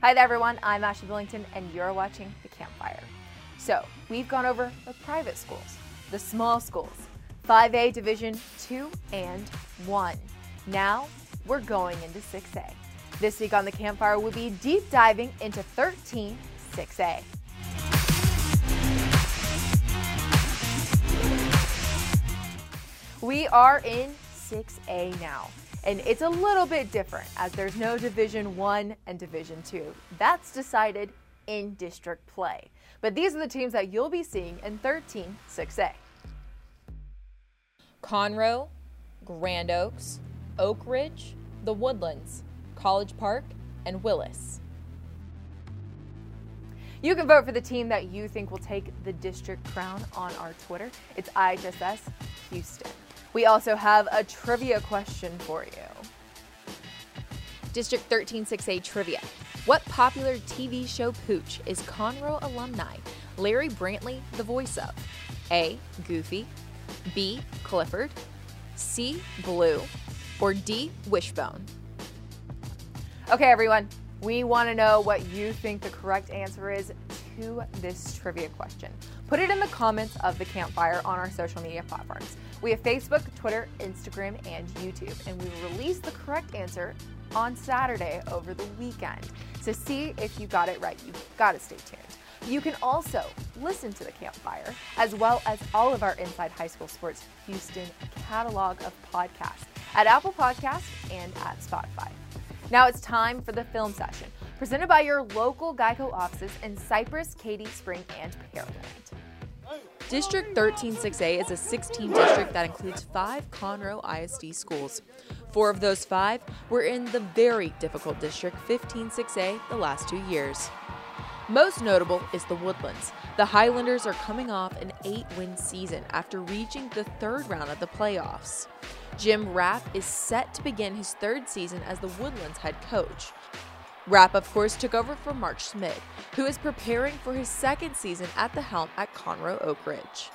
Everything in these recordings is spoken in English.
Hi there, everyone. I'm Ashley Billington, and you're watching The Campfire. So, we've gone over the private schools, the small schools, 5A Division 2 and 1. Now, we're going into 6A. This week on The Campfire, we'll be deep diving into 13 6A. We are in 6A now. And it's a little bit different as there's no Division 1 and Division 2. That's decided in district play. But these are the teams that you'll be seeing in 13 6A. Conroe, Grand Oaks, Oak Ridge, The Woodlands, College Park, and Willis. You can vote for the team that you think will take the district crown on our Twitter. It's IHSS Houston. We also have a trivia question for you. District 13 6A trivia. What popular TV show pooch is Conroe alumni Larry Brantley the voice of? A. Goofy, B. Clifford, C. Blue, or D. Wishbone? Okay, everyone, we want to know what you think the correct answer is to this trivia question. Put it in the comments of the campfire on our social media platforms. We have Facebook, Twitter, Instagram, and YouTube, and we release the correct answer on Saturday over the weekend. So see if you got it right. You've got to stay tuned. You can also listen to the campfire as well as all of our Inside High School Sports Houston catalog of podcasts at Apple Podcasts and at Spotify. Now it's time for the film session, presented by your local Geico offices in Cypress, Katy, Spring, and Pearland. District 13 6A is a 16 district that includes five Conroe ISD schools. Four of those five were in the very difficult District 15 6A the last two years. Most notable is the Woodlands. The Highlanders are coming off an eight win season after reaching the third round of the playoffs. Jim Rapp is set to begin his third season as the Woodlands head coach. Rapp, of course, took over for Mark Schmid, who is preparing for his second season at the helm at Conroe Oak Ridge.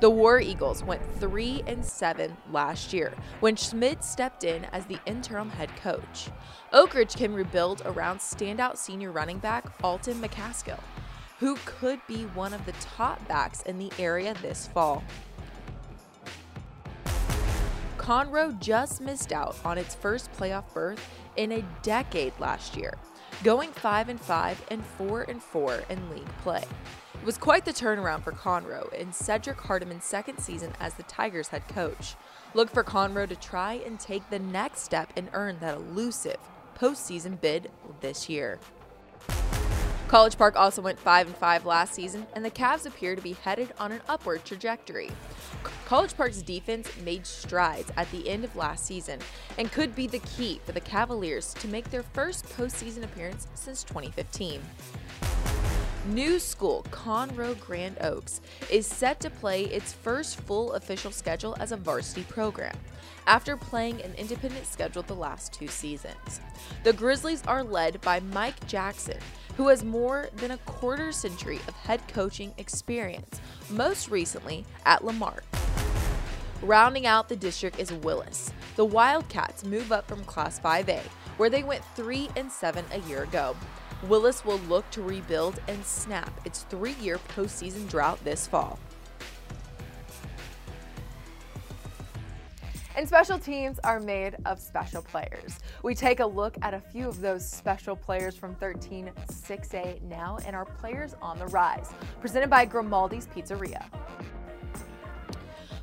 The War Eagles went 3 and 7 last year when Schmidt stepped in as the interim head coach. Oak Ridge can rebuild around standout senior running back Alton McCaskill, who could be one of the top backs in the area this fall. Conroe just missed out on its first playoff berth in a decade last year going 5 and 5 and 4 and 4 in league play. It was quite the turnaround for Conroe in Cedric Hardiman's second season as the Tigers head coach. Look for Conroe to try and take the next step and earn that elusive postseason bid this year. College Park also went 5 and 5 last season, and the Cavs appear to be headed on an upward trajectory. College Park's defense made strides at the end of last season and could be the key for the Cavaliers to make their first postseason appearance since 2015. New school Conroe Grand Oaks is set to play its first full official schedule as a varsity program after playing an independent schedule the last two seasons. The Grizzlies are led by Mike Jackson, who has more than a quarter century of head coaching experience, most recently at Lamar. Rounding out the district is Willis. The Wildcats move up from Class 5A, where they went 3 and 7 a year ago. Willis will look to rebuild and snap its three year postseason drought this fall. And special teams are made of special players. We take a look at a few of those special players from 13 6A now and our players on the rise. Presented by Grimaldi's Pizzeria.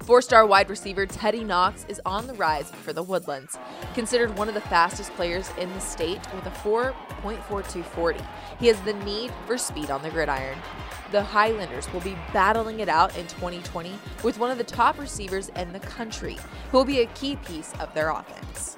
Four star wide receiver Teddy Knox is on the rise for the Woodlands. Considered one of the fastest players in the state with a 4.4240, he has the need for speed on the gridiron. The Highlanders will be battling it out in 2020 with one of the top receivers in the country, who will be a key piece of their offense.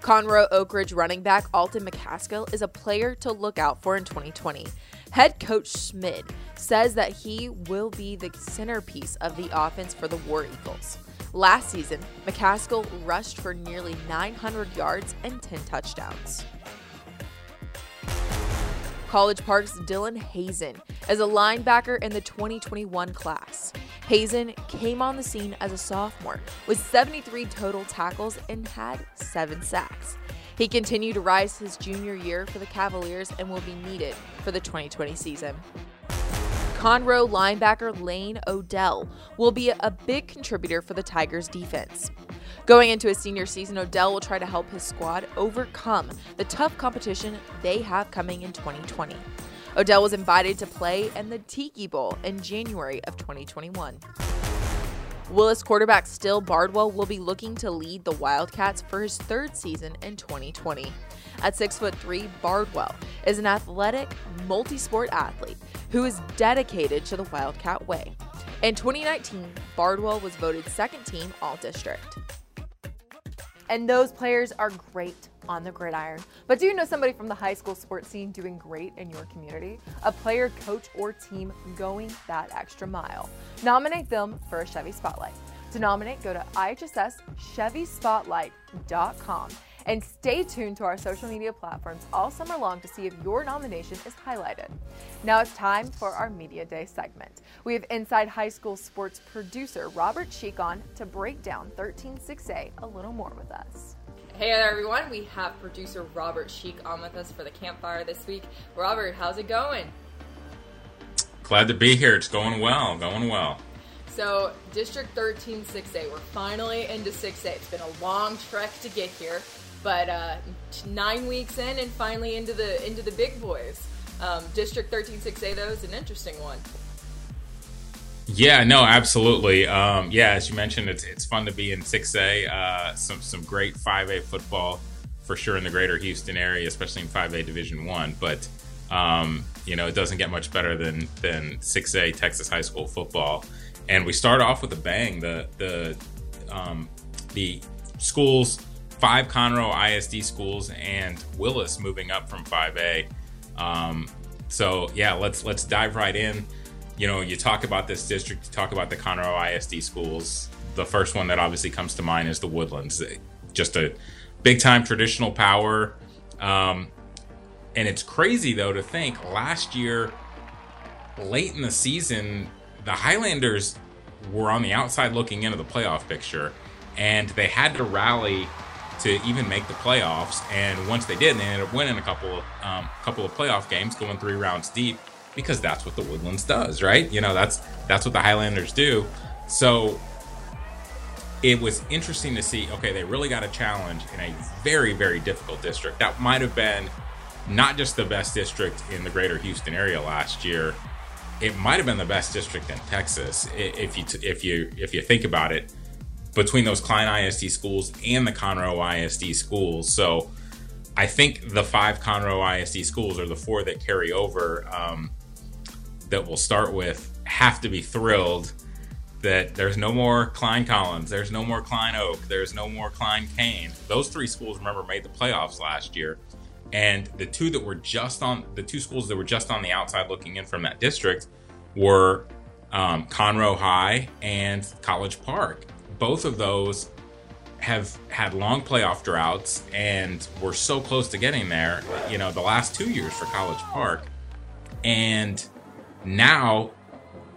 Conroe Oak Ridge running back Alton McCaskill is a player to look out for in 2020. Head coach Schmid says that he will be the centerpiece of the offense for the War Eagles. Last season, McCaskill rushed for nearly 900 yards and 10 touchdowns. College Park's Dylan Hazen as a linebacker in the 2021 class. Hazen came on the scene as a sophomore with 73 total tackles and had seven sacks. He continued to rise his junior year for the Cavaliers and will be needed for the 2020 season. Conroe linebacker Lane Odell will be a big contributor for the Tigers defense. Going into his senior season, Odell will try to help his squad overcome the tough competition they have coming in 2020. Odell was invited to play in the Tiki Bowl in January of 2021. Willis quarterback Steele Bardwell will be looking to lead the Wildcats for his third season in 2020. At 6'3, Bardwell is an athletic, multi sport athlete who is dedicated to the Wildcat way. In 2019, Bardwell was voted second team All District. And those players are great on the gridiron. But do you know somebody from the high school sports scene doing great in your community? A player, coach, or team going that extra mile? Nominate them for a Chevy Spotlight. To nominate, go to ihsschevy.spotlight.com and stay tuned to our social media platforms all summer long to see if your nomination is highlighted. Now it's time for our Media Day segment. We have Inside High School Sports producer Robert Sheik on to break down 136A a little more with us. Hey there, everyone. We have producer Robert Sheik on with us for the campfire this week. Robert, how's it going? Glad to be here. It's going well, going well. So, District 13 6A, we're finally into 6A. It's been a long trek to get here but uh, nine weeks in and finally into the into the big boys. Um, District 136A though is an interesting one. Yeah, no, absolutely. Um, yeah, as you mentioned, it's it's fun to be in 6A. Uh, some some great 5A football for sure in the greater Houston area, especially in 5A Division One. But um, you know, it doesn't get much better than than 6A Texas high school football. And we start off with a bang. The the um, the schools five Conroe ISD schools and Willis moving up from 5A. Um, so yeah, let's let's dive right in. You know, you talk about this district, you talk about the Conroe ISD schools. The first one that obviously comes to mind is the Woodlands. Just a big time traditional power. Um, and it's crazy though to think last year, late in the season, the Highlanders were on the outside looking into the playoff picture, and they had to rally to even make the playoffs. And once they did, they ended up winning a couple of um, couple of playoff games, going three rounds deep, because that's what the Woodlands does, right? You know, that's that's what the Highlanders do. So it was interesting to see. Okay, they really got a challenge in a very very difficult district. That might have been not just the best district in the greater Houston area last year. It might have been the best district in Texas if you if you if you think about it between those Klein ISD schools and the Conroe ISD schools. So I think the five Conroe ISD schools or the four that carry over um, that we'll start with have to be thrilled that there's no more Klein Collins, there's no more Klein Oak, there's no more Klein Cain. Those three schools, remember, made the playoffs last year. And the two that were just on the two schools that were just on the outside looking in from that district were um, Conroe High and College Park both of those have had long playoff droughts and were so close to getting there, you know, the last two years for College Park. And now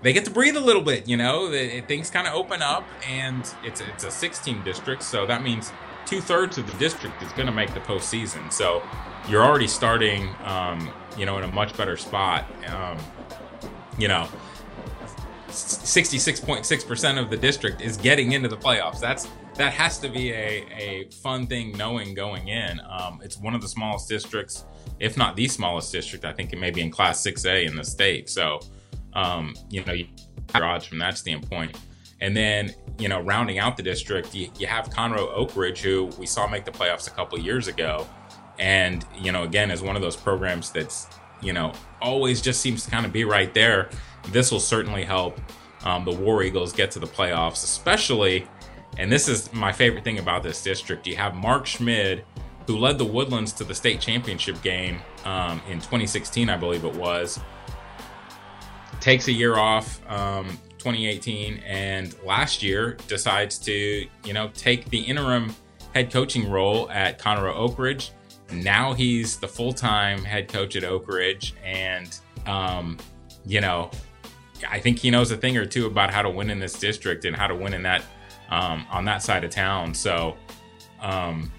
they get to breathe a little bit, you know, things kind of open up and it's, it's a 16 district. So that means two thirds of the district is going to make the postseason. So you're already starting, um, you know, in a much better spot. Um, you know, 66.6% of the district is getting into the playoffs. That's that has to be a, a fun thing knowing going in. Um, it's one of the smallest districts, if not the smallest district. I think it may be in Class 6A in the state. So, um, you know, you odds from that standpoint. And then, you know, rounding out the district, you, you have Conroe Oak Ridge, who we saw make the playoffs a couple years ago. And, you know, again, is one of those programs that's, you know, always just seems to kind of be right there this will certainly help um, the War Eagles get to the playoffs, especially. And this is my favorite thing about this district. You have Mark Schmid, who led the Woodlands to the state championship game um, in 2016, I believe it was. Takes a year off, um, 2018, and last year decides to, you know, take the interim head coaching role at Conroe Oak Ridge. Now he's the full time head coach at Oak Ridge, and um, you know, I think he knows a thing or two about how to win in this district and how to win in that um, on that side of town. So um,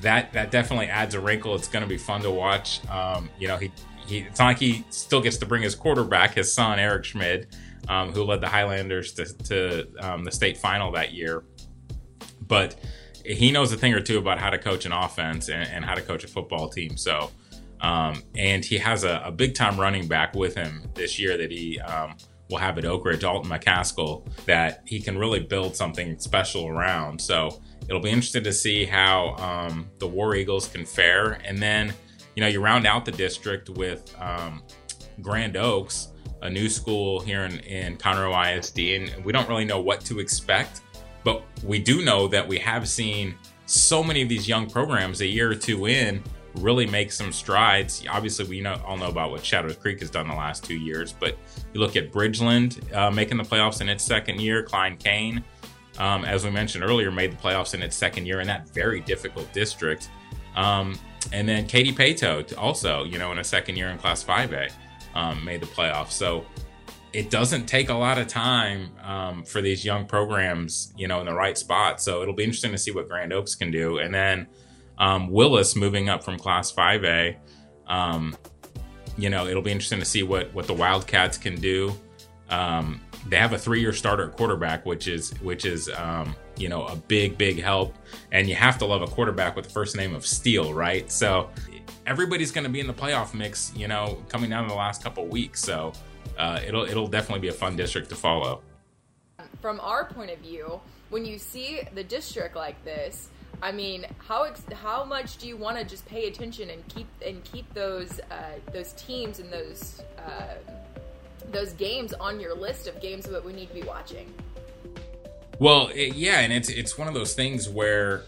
that that definitely adds a wrinkle. It's going to be fun to watch. Um, you know, he, he it's not like he still gets to bring his quarterback, his son Eric Schmid, um, who led the Highlanders to, to um, the state final that year, but he knows a thing or two about how to coach an offense and, and how to coach a football team. So, um, and he has a, a, big time running back with him this year that he um, will have at Oak Ridge, Alton McCaskill, that he can really build something special around. So it'll be interesting to see how um, the War Eagles can fare. And then, you know, you round out the district with um, Grand Oaks, a new school here in, in Conroe ISD, and we don't really know what to expect but we do know that we have seen so many of these young programs a year or two in really make some strides. Obviously, we know, all know about what Shadows Creek has done the last two years, but you look at Bridgeland uh, making the playoffs in its second year, Klein Cain, um, as we mentioned earlier, made the playoffs in its second year in that very difficult district. Um, and then Katy Paetow also, you know, in a second year in Class 5A, um, made the playoffs. So it doesn't take a lot of time um, for these young programs, you know, in the right spot. So it'll be interesting to see what Grand Oaks can do. And then um, Willis moving up from Class 5A, um, you know, it'll be interesting to see what what the Wildcats can do. Um, they have a three-year starter quarterback, which is which is um, you know a big big help. And you have to love a quarterback with the first name of Steele, right? So everybody's going to be in the playoff mix, you know, coming down the last couple weeks. So uh, it'll it'll definitely be a fun district to follow. From our point of view, when you see the district like this, I mean, how how much do you want to just pay attention and keep and keep those uh, those teams and those uh, those games on your list of games that we need to be watching? Well, it, yeah, and it's it's one of those things where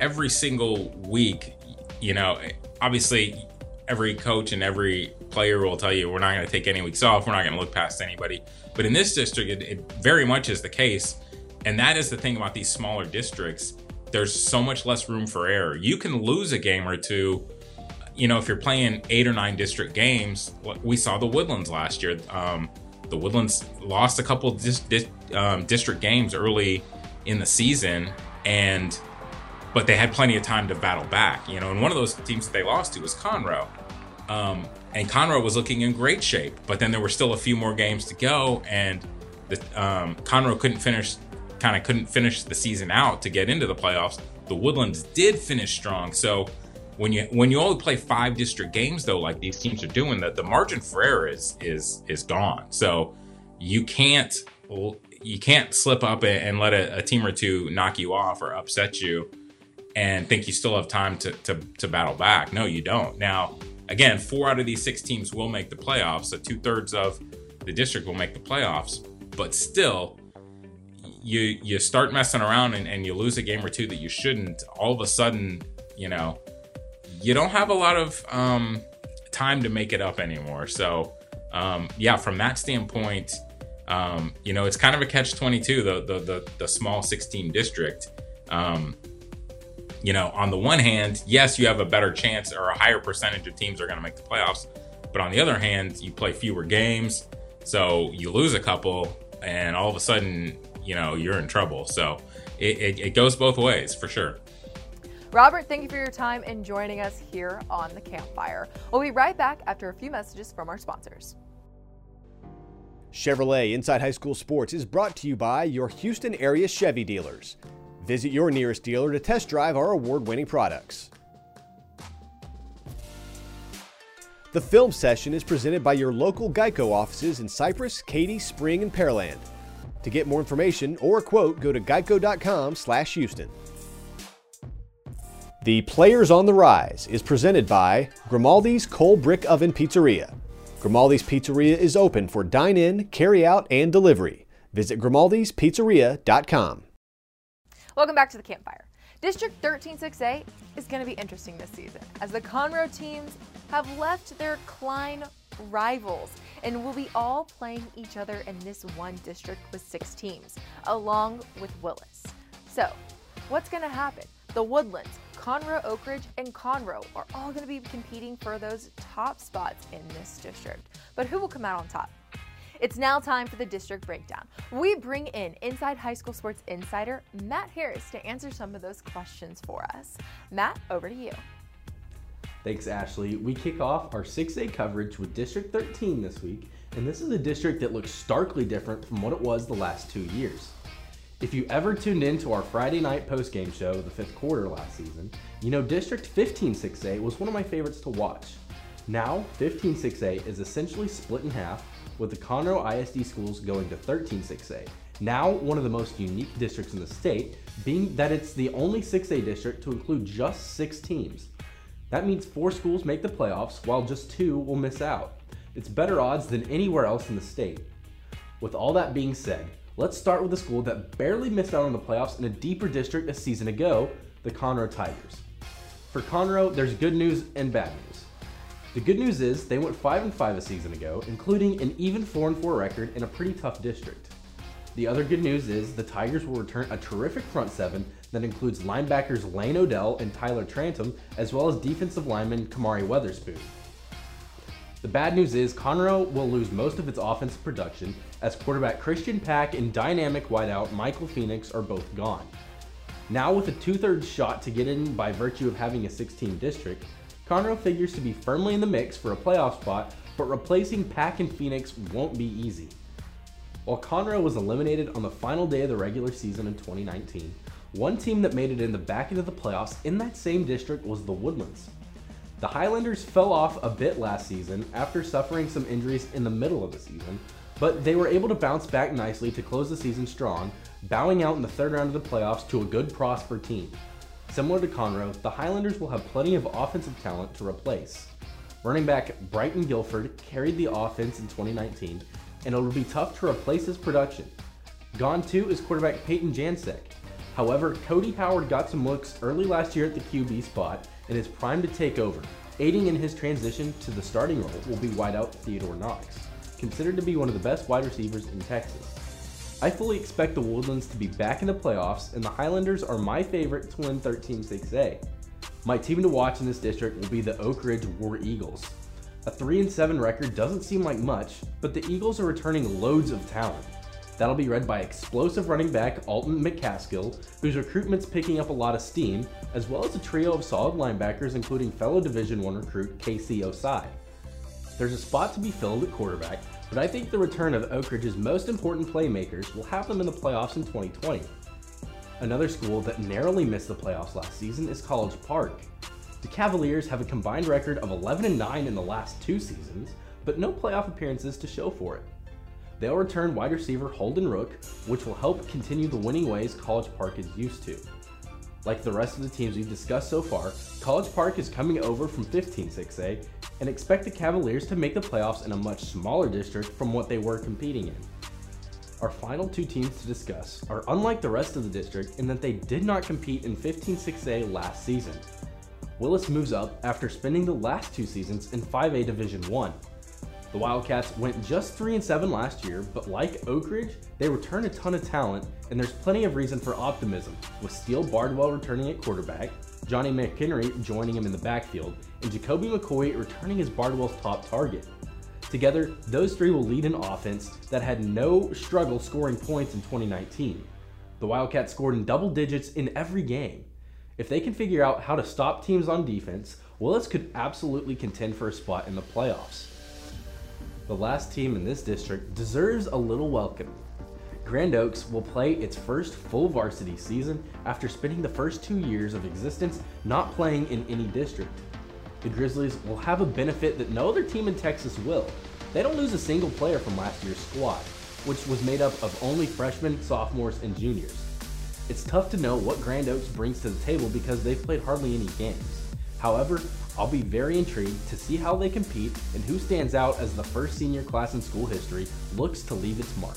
every single week, you know, obviously every coach and every player will tell you we're not going to take any weeks off. We're not going to look past anybody. But in this district, it, it, very much is the case. And that is the thing about these smaller districts. There's so much less room for error. You can lose a game or two. You know, if you're playing eight or nine district games, we saw the Woodlands last year. Um, the Woodlands lost a couple dis- dis- um, district games early in the season, and but they had plenty of time to battle back. You know, and one of those teams that they lost to was Conroe. Um, and Conroe was looking in great shape, but then there were still a few more games to go, and the um, Conroe couldn't finish, kind of couldn't finish the season out to get into the playoffs. The Woodlands did finish strong, so when you when you only play five district games though, like these teams are doing, that the margin for error is is is gone. So you can't you can't slip up and let a, a team or two knock you off or upset you and think you still have time to, to, to battle back. No, you don't. Now, again, four out of these six teams will make the playoffs. So two thirds of the district will make the playoffs. But still, you you start messing around and, and you lose a game or two that you shouldn't. All of a sudden, you know, you don't have a lot of um, time to make it up anymore. So, um, yeah, from that standpoint, um, you know, it's kind of a catch twenty two. The, the the small sixteen district. Um, you know, on the one hand, yes, you have a better chance or a higher percentage of teams are going to make the playoffs. But on the other hand, you play fewer games. So you lose a couple, and all of a sudden, you know, you're in trouble. So it, it, it goes both ways for sure. Robert, thank you for your time and joining us here on the campfire. We'll be right back after a few messages from our sponsors. Chevrolet Inside High School Sports is brought to you by your Houston area Chevy dealers. Visit your nearest dealer to test drive our award winning products. The film session is presented by your local Geico offices in Cypress, Katy, Spring, and Pearland. To get more information or a quote, go to geico.com/houston. The Players on the Rise is presented by Grimaldi's Coal Brick Oven Pizzeria. Grimaldi's Pizzeria is open for dine-in, carry-out, and delivery. Visit grimaldispizzeria.com. Welcome back to the campfire. District 136A is going to be interesting this season as the Conroe teams have left their Klein rivals and will be all playing each other in this one district with six teams, along with Willis. So, what's going to happen? The Woodlands, Conroe, Oak Ridge, and Conroe are all going to be competing for those top spots in this district. But who will come out on top? It's now time for the district breakdown. We bring in Inside High School Sports Insider Matt Harris to answer some of those questions for us. Matt, over to you. Thanks, Ashley. We kick off our 6A coverage with District 13 this week, and this is a district that looks starkly different from what it was the last two years. If you ever tuned in to our Friday night postgame show, the fifth quarter last season, you know District 15 6A was one of my favorites to watch. Now, 15 6A is essentially split in half, with the Conroe ISD schools going to 13 6A. Now, one of the most unique districts in the state, being that it's the only 6A district to include just six teams. That means four schools make the playoffs, while just two will miss out. It's better odds than anywhere else in the state. With all that being said, let's start with a school that barely missed out on the playoffs in a deeper district a season ago, the Conroe Tigers. For Conroe, there's good news and bad news. The good news is they went 5 and 5 a season ago, including an even 4 and 4 record in a pretty tough district. The other good news is the Tigers will return a terrific front seven that includes linebackers Lane Odell and Tyler Trantham, as well as defensive lineman Kamari Weatherspoon. The bad news is Conroe will lose most of its offensive production as quarterback Christian Pack and dynamic wideout Michael Phoenix are both gone. Now, with a two thirds shot to get in by virtue of having a 16 district, Conroe figures to be firmly in the mix for a playoff spot, but replacing Pack and Phoenix won't be easy. While Conroe was eliminated on the final day of the regular season in 2019, one team that made it in the back end of the playoffs in that same district was the Woodlands. The Highlanders fell off a bit last season after suffering some injuries in the middle of the season, but they were able to bounce back nicely to close the season strong, bowing out in the third round of the playoffs to a good Prosper team. Similar to Conroe, the Highlanders will have plenty of offensive talent to replace. Running back Brighton Guilford carried the offense in 2019, and it'll be tough to replace his production. Gone too is quarterback Peyton Jansek. However, Cody Howard got some looks early last year at the QB spot and is primed to take over. Aiding in his transition to the starting role will be wideout Theodore Knox, considered to be one of the best wide receivers in Texas. I fully expect the Woodlands to be back in the playoffs, and the Highlanders are my favorite to win 13 6A. My team to watch in this district will be the Oak Ridge War Eagles. A 3-7 record doesn't seem like much, but the Eagles are returning loads of talent. That'll be read by explosive running back Alton McCaskill, whose recruitment's picking up a lot of steam, as well as a trio of solid linebackers, including fellow Division One recruit Casey Osai. There's a spot to be filled at quarterback, but I think the return of Oak Ridge's most important playmakers will have them in the playoffs in 2020. Another school that narrowly missed the playoffs last season is College Park. The Cavaliers have a combined record of 11 and 9 in the last two seasons, but no playoff appearances to show for it. They'll return wide receiver Holden Rook, which will help continue the winning ways College Park is used to. Like the rest of the teams we've discussed so far, College Park is coming over from 15 6A and expect the Cavaliers to make the playoffs in a much smaller district from what they were competing in. Our final two teams to discuss are unlike the rest of the district in that they did not compete in 15 6A last season. Willis moves up after spending the last two seasons in 5A Division 1. The Wildcats went just 3 and 7 last year, but like Oak Ridge, they return a ton of talent, and there's plenty of reason for optimism, with Steele Bardwell returning at quarterback, Johnny McHenry joining him in the backfield, and Jacoby McCoy returning as Bardwell's top target. Together, those three will lead an offense that had no struggle scoring points in 2019. The Wildcats scored in double digits in every game. If they can figure out how to stop teams on defense, Willis could absolutely contend for a spot in the playoffs the last team in this district, deserves a little welcome. Grand Oaks will play its first full varsity season after spending the first two years of existence not playing in any district. The Grizzlies will have a benefit that no other team in Texas will. They don't lose a single player from last year's squad, which was made up of only freshmen, sophomores, and juniors. It's tough to know what Grand Oaks brings to the table because they've played hardly any games. However, I'll be very intrigued to see how they compete and who stands out as the first senior class in school history looks to leave its mark.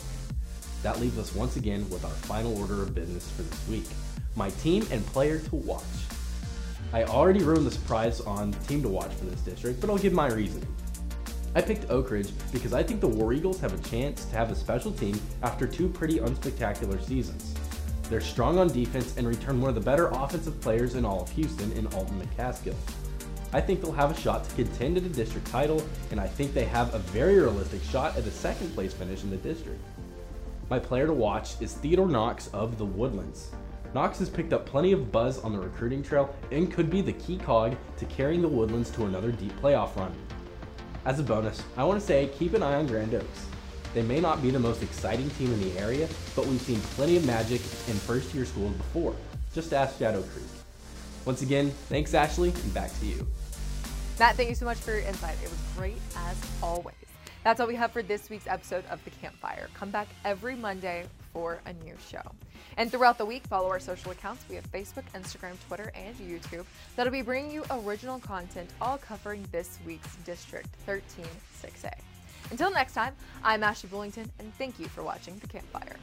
That leaves us once again with our final order of business for this week my team and player to watch. I already ruined the surprise on team to watch for this district, but I'll give my reasoning. I picked Oak Ridge because I think the War Eagles have a chance to have a special team after two pretty unspectacular seasons. They're strong on defense and return one of the better offensive players in all of Houston in Alton McCaskill. I think they'll have a shot to contend at a district title, and I think they have a very realistic shot at a second place finish in the district. My player to watch is Theodore Knox of the Woodlands. Knox has picked up plenty of buzz on the recruiting trail and could be the key cog to carrying the Woodlands to another deep playoff run. As a bonus, I want to say keep an eye on Grand Oaks. They may not be the most exciting team in the area, but we've seen plenty of magic in first year schools before. Just ask Shadow Creek. Once again, thanks Ashley, and back to you. Matt, thank you so much for your insight. It was great as always. That's all we have for this week's episode of The Campfire. Come back every Monday for a new show. And throughout the week, follow our social accounts. We have Facebook, Instagram, Twitter, and YouTube that'll be bringing you original content all covering this week's District 13 6A. Until next time, I'm Ashley Bullington, and thank you for watching The Campfire.